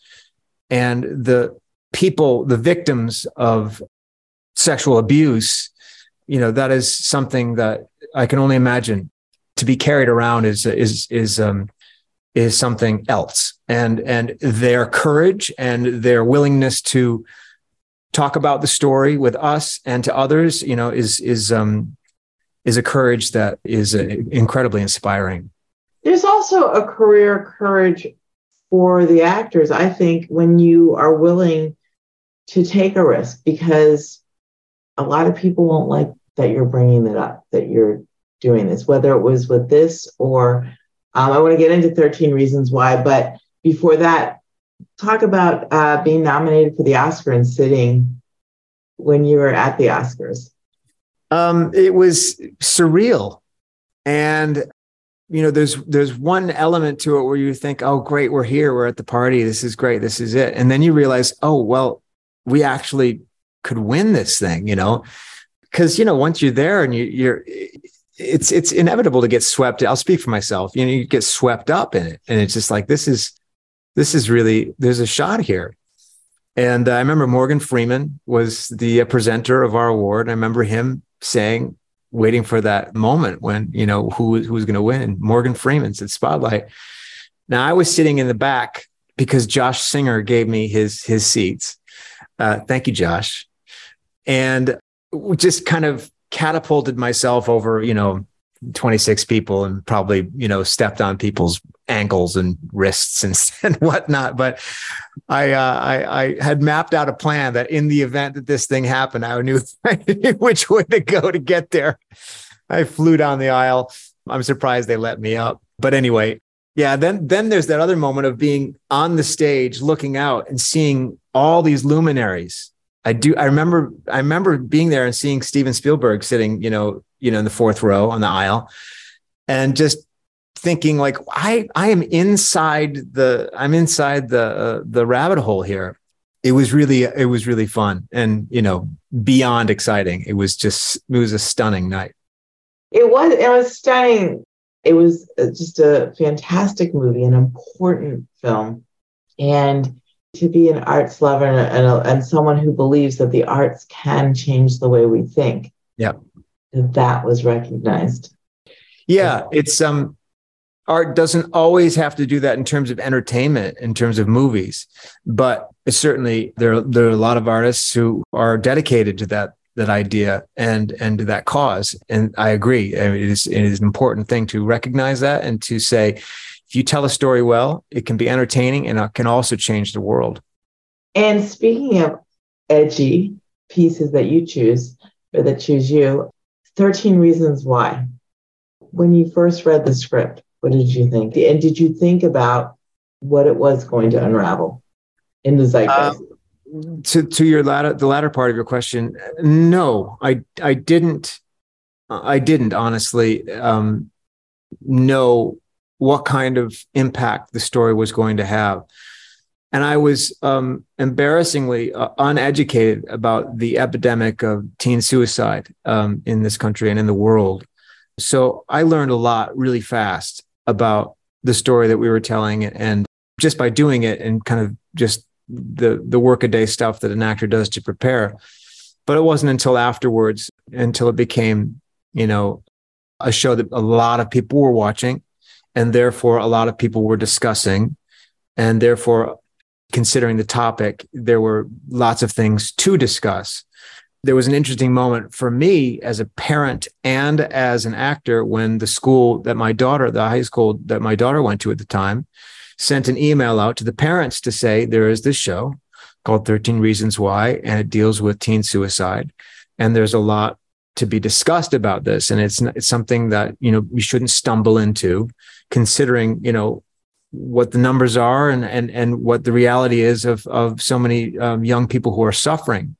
and the people, the victims of sexual abuse, you know, that is something that I can only imagine. To be carried around is is is um, is something else. And and their courage and their willingness to talk about the story with us and to others you know is is um is a courage that is uh, incredibly inspiring. There's also a career courage for the actors i think when you are willing to take a risk because a lot of people won't like that you're bringing it up that you're doing this whether it was with this or um, I want to get into 13 Reasons Why, but before that, talk about uh, being nominated for the Oscar and sitting when you were at the Oscars. Um, it was surreal. And you know, there's there's one element to it where you think, oh, great, we're here, we're at the party, this is great, this is it. And then you realize, oh, well, we actually could win this thing, you know, because you know, once you're there and you, you're it's it's inevitable to get swept. I'll speak for myself. You know, you get swept up in it, and it's just like this is this is really there's a shot here. And I remember Morgan Freeman was the presenter of our award. I remember him saying, waiting for that moment when you know who who was going to win. Morgan Freeman said Spotlight. Now I was sitting in the back because Josh Singer gave me his his seats. Uh, thank you, Josh. And just kind of catapulted myself over, you know, 26 people and probably, you know, stepped on people's ankles and wrists and, and whatnot. But I, uh, I, I had mapped out a plan that in the event that this thing happened, I knew, which way to go to get there. I flew down the aisle. I'm surprised they let me up. But anyway, yeah, then then there's that other moment of being on the stage, looking out and seeing all these luminaries I do. I remember. I remember being there and seeing Steven Spielberg sitting, you know, you know, in the fourth row on the aisle, and just thinking like, I, I am inside the, I'm inside the, uh, the rabbit hole here. It was really, it was really fun, and you know, beyond exciting. It was just, it was a stunning night. It was. It was stunning. It was uh, just a fantastic movie, an important film, and to be an arts lover and, and, and, someone who believes that the arts can change the way we think. Yeah. That was recognized. Yeah, it's um art doesn't always have to do that in terms of entertainment, in terms of movies, but certainly there there are a lot of artists who are dedicated to that that idea and and to that cause. And I agree. I mean, it is it is an important thing to recognize that and to say if you tell a story well, it can be entertaining and it can also change the world. And speaking of edgy pieces that you choose or that choose you, 13 Reasons Why. When you first read the script, what did you think? And did you think about what it was going to unravel in the zeitgeist? Um, to to your latter the latter part of your question, no, I I didn't I didn't honestly um, know what kind of impact the story was going to have. And I was um, embarrassingly uh, uneducated about the epidemic of teen suicide um, in this country and in the world. So I learned a lot really fast about the story that we were telling, and just by doing it and kind of just the the workaday stuff that an actor does to prepare. But it wasn't until afterwards, until it became, you know, a show that a lot of people were watching and therefore a lot of people were discussing and therefore considering the topic there were lots of things to discuss. There was an interesting moment for me as a parent and as an actor when the school that my daughter the high school that my daughter went to at the time sent an email out to the parents to say there is this show called 13 reasons why and it deals with teen suicide and there's a lot to be discussed about this. And it's it's something that you know you shouldn't stumble into considering you know what the numbers are and and and what the reality is of of so many um, young people who are suffering.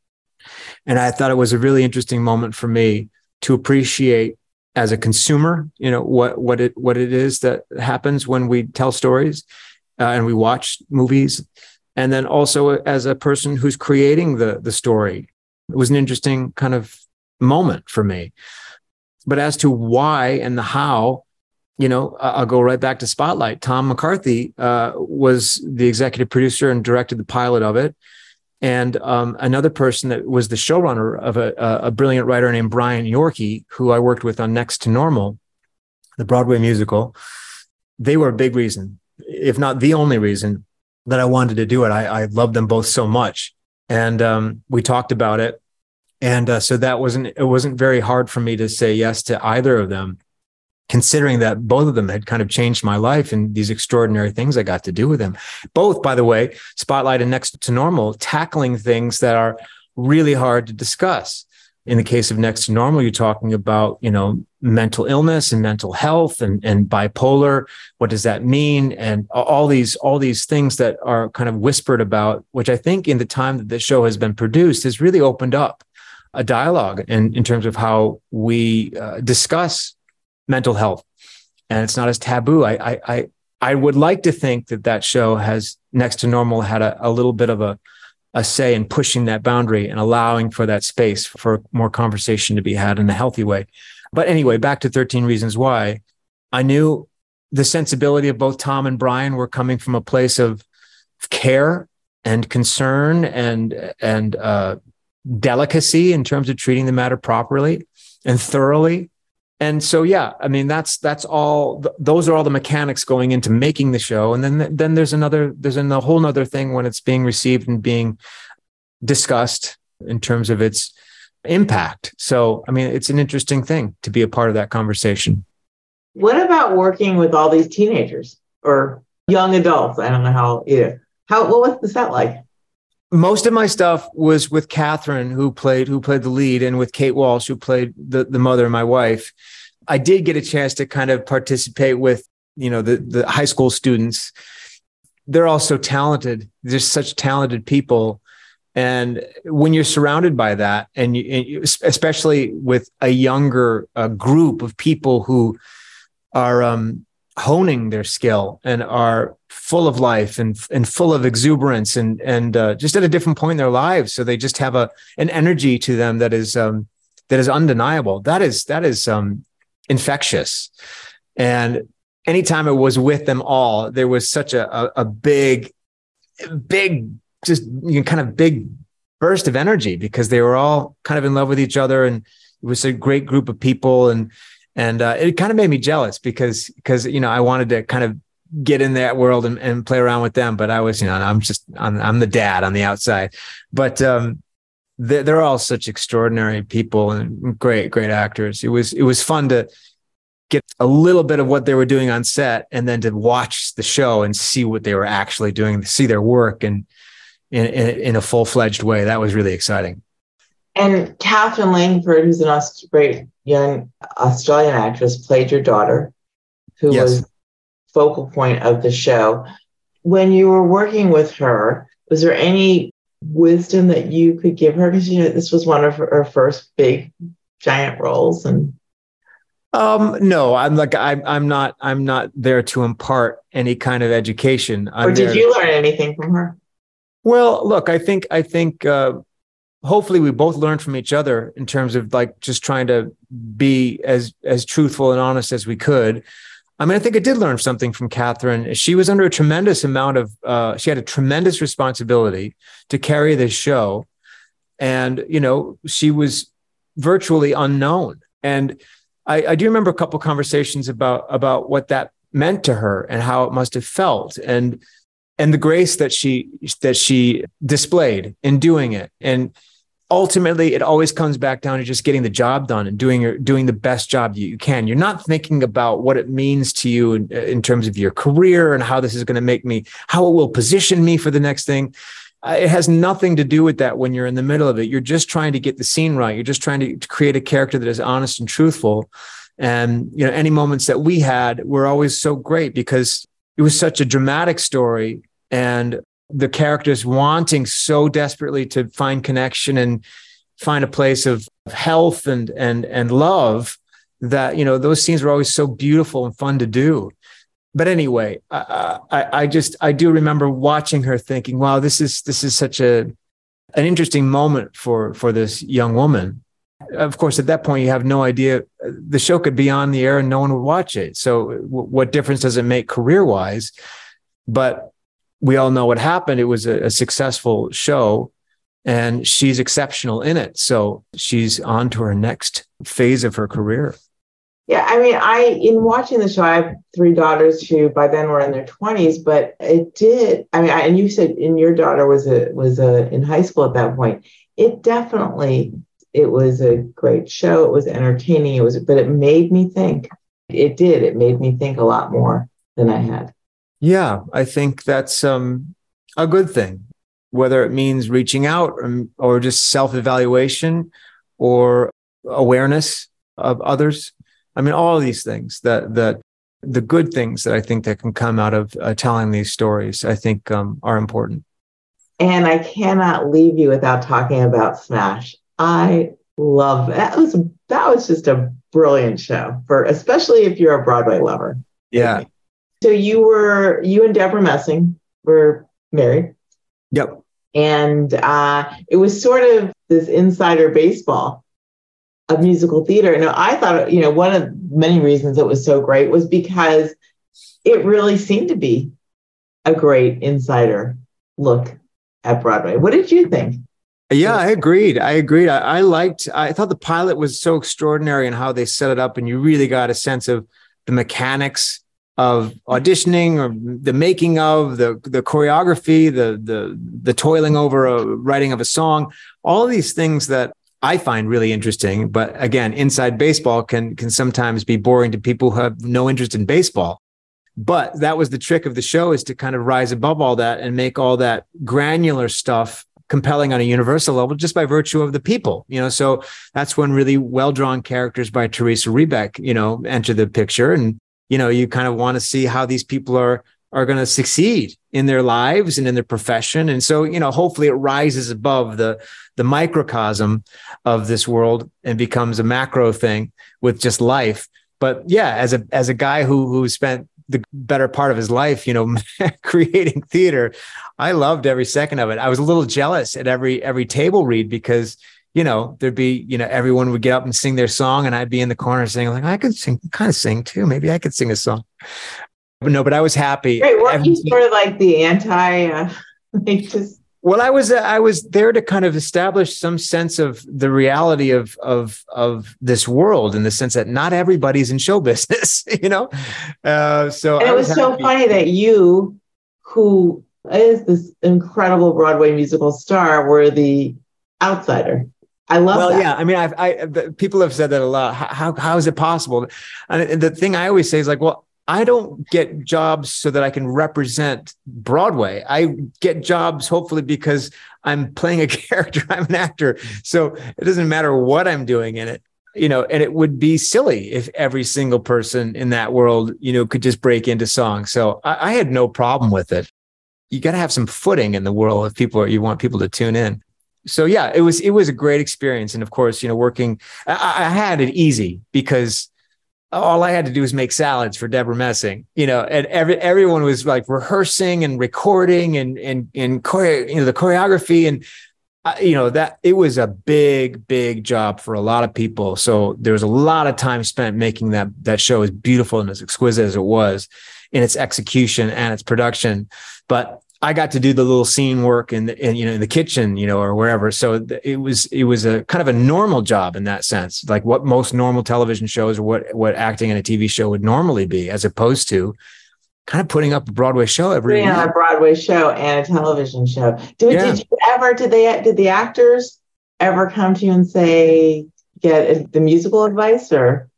And I thought it was a really interesting moment for me to appreciate as a consumer, you know, what, what it, what it is that happens when we tell stories uh, and we watch movies. And then also as a person who's creating the, the story, it was an interesting kind of moment for me. But as to why and the how, you know, I'll go right back to Spotlight. Tom McCarthy uh, was the executive producer and directed the pilot of it. And um, another person that was the showrunner of a, a brilliant writer named Brian Yorkey, who I worked with on Next to Normal, the Broadway musical. They were a big reason, if not the only reason, that I wanted to do it. I, I love them both so much, and um, we talked about it. And uh, so that wasn't it wasn't very hard for me to say yes to either of them considering that both of them had kind of changed my life and these extraordinary things I got to do with them. Both, by the way, Spotlight and Next to Normal, tackling things that are really hard to discuss. In the case of Next to Normal, you're talking about, you know, mental illness and mental health and, and bipolar. What does that mean? And all these, all these things that are kind of whispered about, which I think in the time that this show has been produced has really opened up a dialogue in, in terms of how we uh, discuss mental health, and it's not as taboo. I I I, I would like to think that that show has next to normal had a, a little bit of a a say in pushing that boundary and allowing for that space for more conversation to be had in a healthy way. But anyway, back to 13 Reasons Why. I knew the sensibility of both Tom and Brian were coming from a place of care and concern and and uh, delicacy in terms of treating the matter properly and thoroughly. And so yeah i mean that's that's all those are all the mechanics going into making the show. And then then there's another there's a whole other thing when it's being received and being discussed in terms of its impact. So i mean it's an interesting thing to be a part of that conversation. What about working with all these teenagers or young adults? I don't know how yeah how what was that like most of my stuff was with Katherine, who played who played the lead, and with Kate Walsh, who played the the mother, my wife. I did get a chance to kind of participate with you know the the high school students. They're all so talented. They're such talented people, and when you're surrounded by that, and, you, and you, especially with a younger uh, group of people who are um, honing their skill and are full of life and and full of exuberance and and uh, just at a different point in their lives. So they just have a an energy to them that is um that is undeniable. That is that is um infectious. And anytime it was with them all there was such a a, a big big just you know, kind of big burst of energy because they were all kind of in love with each other and it was a great group of people. And and uh, it kind of made me jealous because because you know I wanted to kind of get in that world and, and play around with them, but I was you know I'm just I'm, I'm the dad on the outside, but um, they're, they're all such extraordinary people and great great actors. It was it was fun to get a little bit of what they were doing on set and then to watch the show and see what they were actually doing, see their work and in, in, in a full fledged way. That was really exciting. And Katherine Langford, who's an great young Australian actress, played your daughter, who yes. was focal point of the show. When you were working with her, was there any wisdom that you could give her? Because you know this was one of her, first big giant roles, and um, no, I'm like I'm I'm not I'm not there to impart any kind of education. I'm or did you learn anything from her? Well, look, I think I think uh, hopefully we both learned from each other in terms of like just trying to be as as truthful and honest as we could. I mean, I think I did learn something from Katherine. She was under a tremendous amount of, uh, she had a tremendous responsibility to carry this show. And, you know, she was virtually unknown. And I, I do remember a couple conversations about, about what that meant to her and how it must have felt. And, and the grace that she, that she displayed in doing it. And, ultimately it always comes back down to just getting the job done and doing your doing the best job you can. You're not thinking about what it means to you in, in terms of your career and how this is going to make me how it will position me for the next thing. Uh, it has nothing to do with that when you're in the middle of it. You're just trying to get the scene right. You're just trying to create a character that is honest and truthful. And you know any moments that we had were always so great because it was such a dramatic story and the characters wanting so desperately to find connection and find a place of health and and and love that you know those scenes were always so beautiful and fun to do. But anyway I, I, I just i do remember watching her thinking wow this is this is such a an interesting moment for for this young woman. Of course at that point you have no idea the show could be on the air and no one would watch it. So w- what difference does it make career wise but we all know what happened it was a, a successful show and she's exceptional in it. So she's on to her next phase of her career. Yeah, I mean, I in watching the show, I have three daughters who by then were in their twenties, but it did. I mean, I, and you said, and your daughter was a was a in high school at that point. It definitely it was a great show. It was entertaining. It was, but it made me think. It did. It made me think a lot more than I had. Yeah, I think that's um, a good thing whether it means reaching out or, or just self evaluation or awareness of others. I mean, all of these things that, that the good things that I think that can come out of uh, telling these stories, I think um, are important. And I cannot leave you without talking about Smash. I love that was that was just a brilliant show for especially if you're a Broadway lover. Yeah. So you were you and Debra Messing were married. Yep. And uh, it was sort of this insider baseball of musical theater. And I thought, you know, one of many reasons it was so great was because it really seemed to be a great insider look at Broadway. What did you think? Yeah, I agreed. I agreed. I, I, liked, I thought the pilot was so extraordinary in how they set it up, and you really got a sense of the mechanics of auditioning or the making of the the choreography the the the toiling over a writing of a song all these things that I find really interesting. But again inside baseball can can sometimes be boring to people who have no interest in baseball. But that was the trick of the show is to kind of rise above all that and make all that granular stuff compelling on a universal level just by virtue of the people you know? So that's when really well drawn characters by Theresa Rebeck you know enter the picture. And you know, you kind of want to see how these people are are going to succeed in their lives and in their profession. And so, you know, hopefully it rises above the the microcosm of this world and becomes a macro thing with just life. But yeah, as a as a guy who who spent the better part of his life, you know, creating theater, I loved every second of it. I was a little jealous at every every table read because you know, there'd be, you know, everyone would get up and sing their song, and I'd be in the corner saying, like, I could sing, kind of sing too. Maybe I could sing a song. But no, but I was happy. Wait, weren't you sort of like the anti? Uh, like just well, I was uh, I was there to kind of establish some sense of the reality of of of this world in the sense that not everybody's in show business, you know. Uh, so and it was, was so funny that you, who is this incredible Broadway musical star, were the outsider. I love well, that. yeah. I mean, I've, I, people have said that a lot. How, how is it possible? And the thing I always say is like, well, I don't get jobs so that I can represent Broadway. I get jobs hopefully because I'm playing a character. I'm an actor. So it doesn't matter what I'm doing in it. You know, and it would be silly if every single person in that world, you know, could just break into song. So I, I had no problem with it. You got to have some footing in the world if people are, you want people to tune in so yeah, it was it was a great experience, and of course, you know, working, I, I, had it easy because all I had to do was make salads for Debra Messing, you know, and every everyone was like rehearsing and recording and and and chore, you know the choreography. And uh, you know that it was a big big job for a lot of people. So there was a lot of time spent making that that show as beautiful and as exquisite as it was in its execution and its production, but I got to do the little scene work in, the, in you know in the kitchen, you know, or wherever. So it was it was a kind of a normal job in that sense, like what most normal television shows or what what acting in a TV show would normally be, as opposed to kind of putting up a Broadway show every yeah, a Broadway show and a television show. Did, yeah. did you ever did they did the actors ever come to you and say get the musical advice or?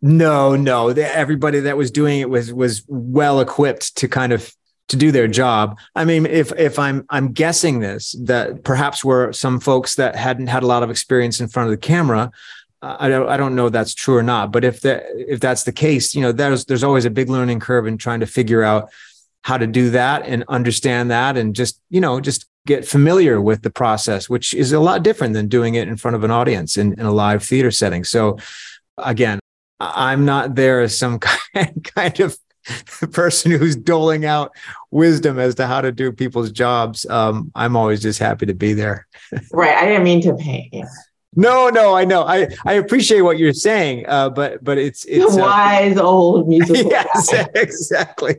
No, no. everybody that was doing it was was well equipped to kind of to do their job. I mean, if if I'm I'm guessing this that perhaps were some folks that hadn't had a lot of experience in front of the camera. I don't I don't know if that's true or not, but if that if that's the case, you know, there's there's always a big learning curve in trying to figure out how to do that and understand that and just, you know, just get familiar with the process, which is a lot different than doing it in front of an audience in, in a live theater setting. So again, I'm not there as some kind of person who's doling out wisdom as to how to do people's jobs. Um, I'm always just happy to be there. right. I didn't mean to paint. Yeah. No, no, I know. I I appreciate what you're saying, uh, but but it's it's the wise uh, old musical. yes, guy. exactly.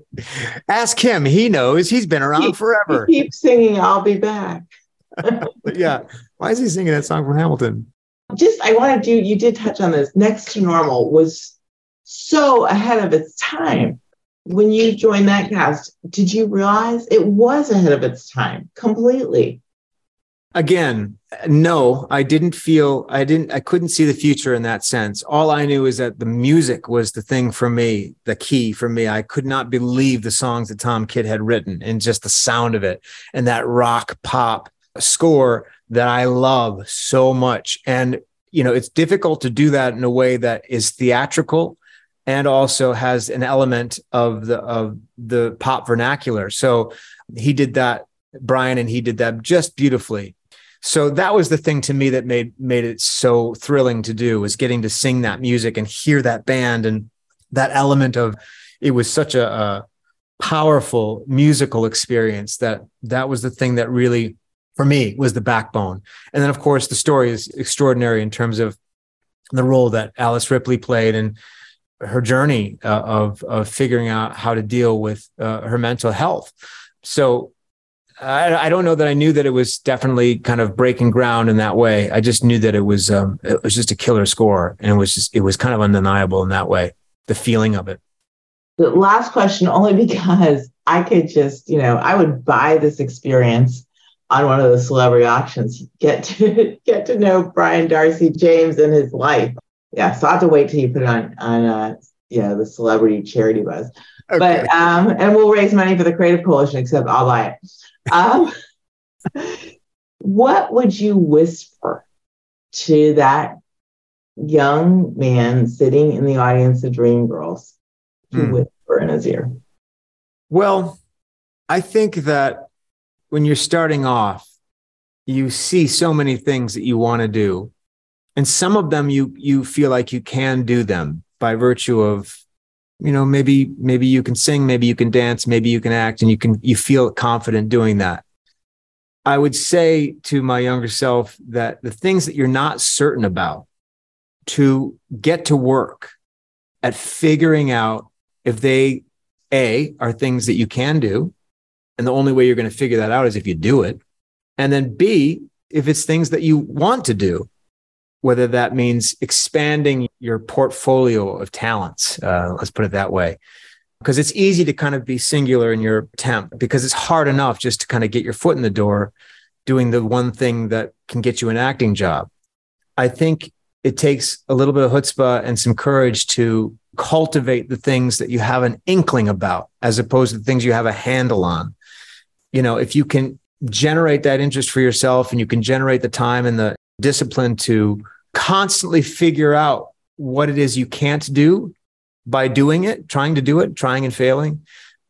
Ask him; he knows. He's been around he, forever. He keeps singing, "I'll be back." yeah, why is he singing that song from Hamilton? Just, I want to do. You did touch on this. Next to Normal was so ahead of its time. When you joined that cast, did you realize it was ahead of its time completely? Again, no, I didn't feel I didn't I couldn't see the future in that sense. All I knew is that the music was the thing for me, the key for me. I could not believe the songs that Tom Kitt had written and just the sound of it and that rock pop score that I love so much. And you know, it's difficult to do that in a way that is theatrical and also has an element of the of the pop vernacular. So he did that Brian and he did that just beautifully so that was the thing to me that made made it so thrilling to do was getting to sing that music and hear that band and that element of it was such a, a powerful musical experience that that was the thing that really for me was the backbone and then of course the story is extraordinary in terms of the role that alice ripley played and her journey uh, of of figuring out how to deal with uh, her mental health so I, I, don't know that I knew that it was definitely kind of breaking ground in that way. I just knew that it was um, it was just a killer score, and it was just it was kind of undeniable in that way. The feeling of it. The last question, only because I could just you know I would buy this experience on one of the celebrity auctions. Get to get to know Brian d'Arcy James and his life. Yeah, so I have to wait till you put it on on uh, you know the celebrity charity buzz. Okay. But um, and we'll raise money for the Creative Coalition, except I'll buy it. Um, what would you whisper to that young man sitting in the audience of Dreamgirls to hmm. whisper in his ear? Well, I think that when you're starting off, you see so many things that you want to do. And some of them you you feel like you can do them by virtue of you know maybe maybe you can sing maybe you can dance maybe you can act and you can you feel confident doing that. I would say to my younger self that the things that you're not certain about to get to work at figuring out if they a are things that you can do and the only way you're going to figure that out is if you do it and then b if it's things that you want to do whether that means expanding your portfolio of talents. Uh, let's put it that way. Because it's easy to kind of be singular in your attempt because it's hard enough just to kind of get your foot in the door doing the one thing that can get you an acting job. I think it takes a little bit of chutzpah and some courage to cultivate the things that you have an inkling about as opposed to the things you have a handle on. You know, if you can generate that interest for yourself and you can generate the time and the discipline to constantly figure out what it is you can't do by doing it, trying to do it, trying and failing,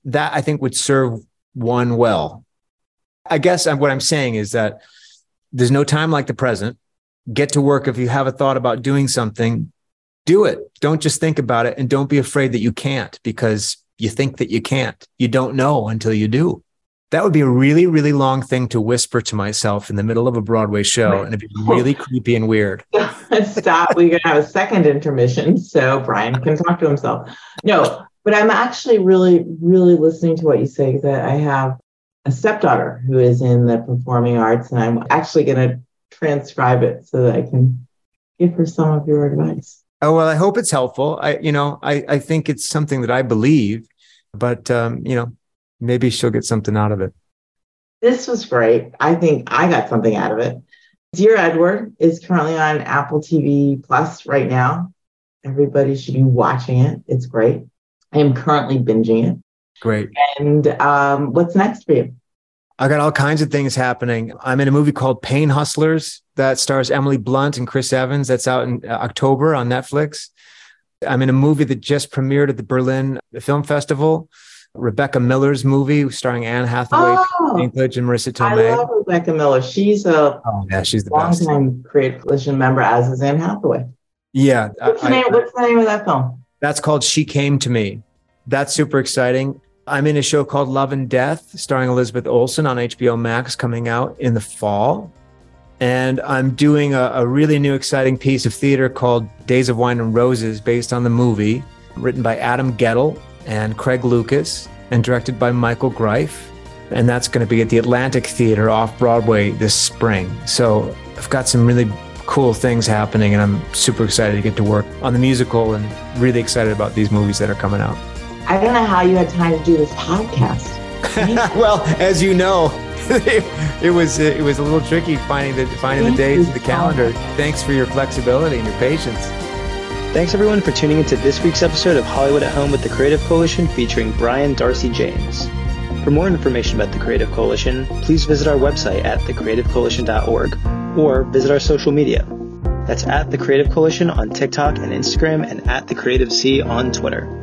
that I think would serve one well. I guess what I'm saying is that there's no time like the present. Get to work if you have a thought about doing something, do it. Don't just think about it and don't be afraid that you can't because you think that you can't. You don't know until you do. That would be a really, really long thing to whisper to myself in the middle of a Broadway show, and it'd be really creepy and weird. Stop. We're going to have a second intermission so Brian can talk to himself. No, but I'm actually really, really listening to what you say because I have a stepdaughter who is in the performing arts, and I'm actually going to transcribe it so that I can give her some of your advice. Oh well, I hope it's helpful. I, you know, I I think it's something that I believe, but um, you know, maybe she'll get something out of it. This was great. I think I got something out of it. Dear Edward is currently on Apple TV Plus right now. Everybody should be watching it. It's great. I am currently binging it. Great. And um, what's next for you? I got all kinds of things happening. I'm in a movie called Pain Hustlers that stars Emily Blunt and Chris Evans. That's out in uh, October on Netflix. I'm in a movie that just premiered at the Berlin Film Festival Rebecca Miller's movie starring Anne Hathaway, Oh, Dinklage, and Marisa Tomei. I love Rebecca Miller. She's a oh, yeah, she's the best. longtime Creative Coalition member, as is Anne Hathaway. Yeah, I- What's the, I- name, what's the name of that film? That's called She Came to Me. That's super exciting. I'm in a show called Love and Death, starring Elizabeth Olsen on HBO Max, coming out in the fall. And I'm doing a, a really new, exciting piece of theater called Days of Wine and Roses, based on the movie, written by Adam Guettel and Craig Lucas, and directed by Michael Greif. And that's going to be at the Atlantic Theater off Broadway this spring. So I've got some really cool things happening, and I'm super excited to get to work on the musical and really excited about these movies that are coming out. I don't know how you had time to do this podcast. well, as you know, it, was it was a little tricky finding the finding the Thank dates you in the calendar. Thanks for your flexibility and your patience. Thanks everyone for tuning into this week's episode of Hollywood at Home with the Creative Coalition featuring Brian d'Arcy James. For more information about the Creative Coalition, please visit our website at thecreativecoalition.org or visit our social media. That's at the Creative Coalition on TikTok and Instagram and at the Creative C on Twitter.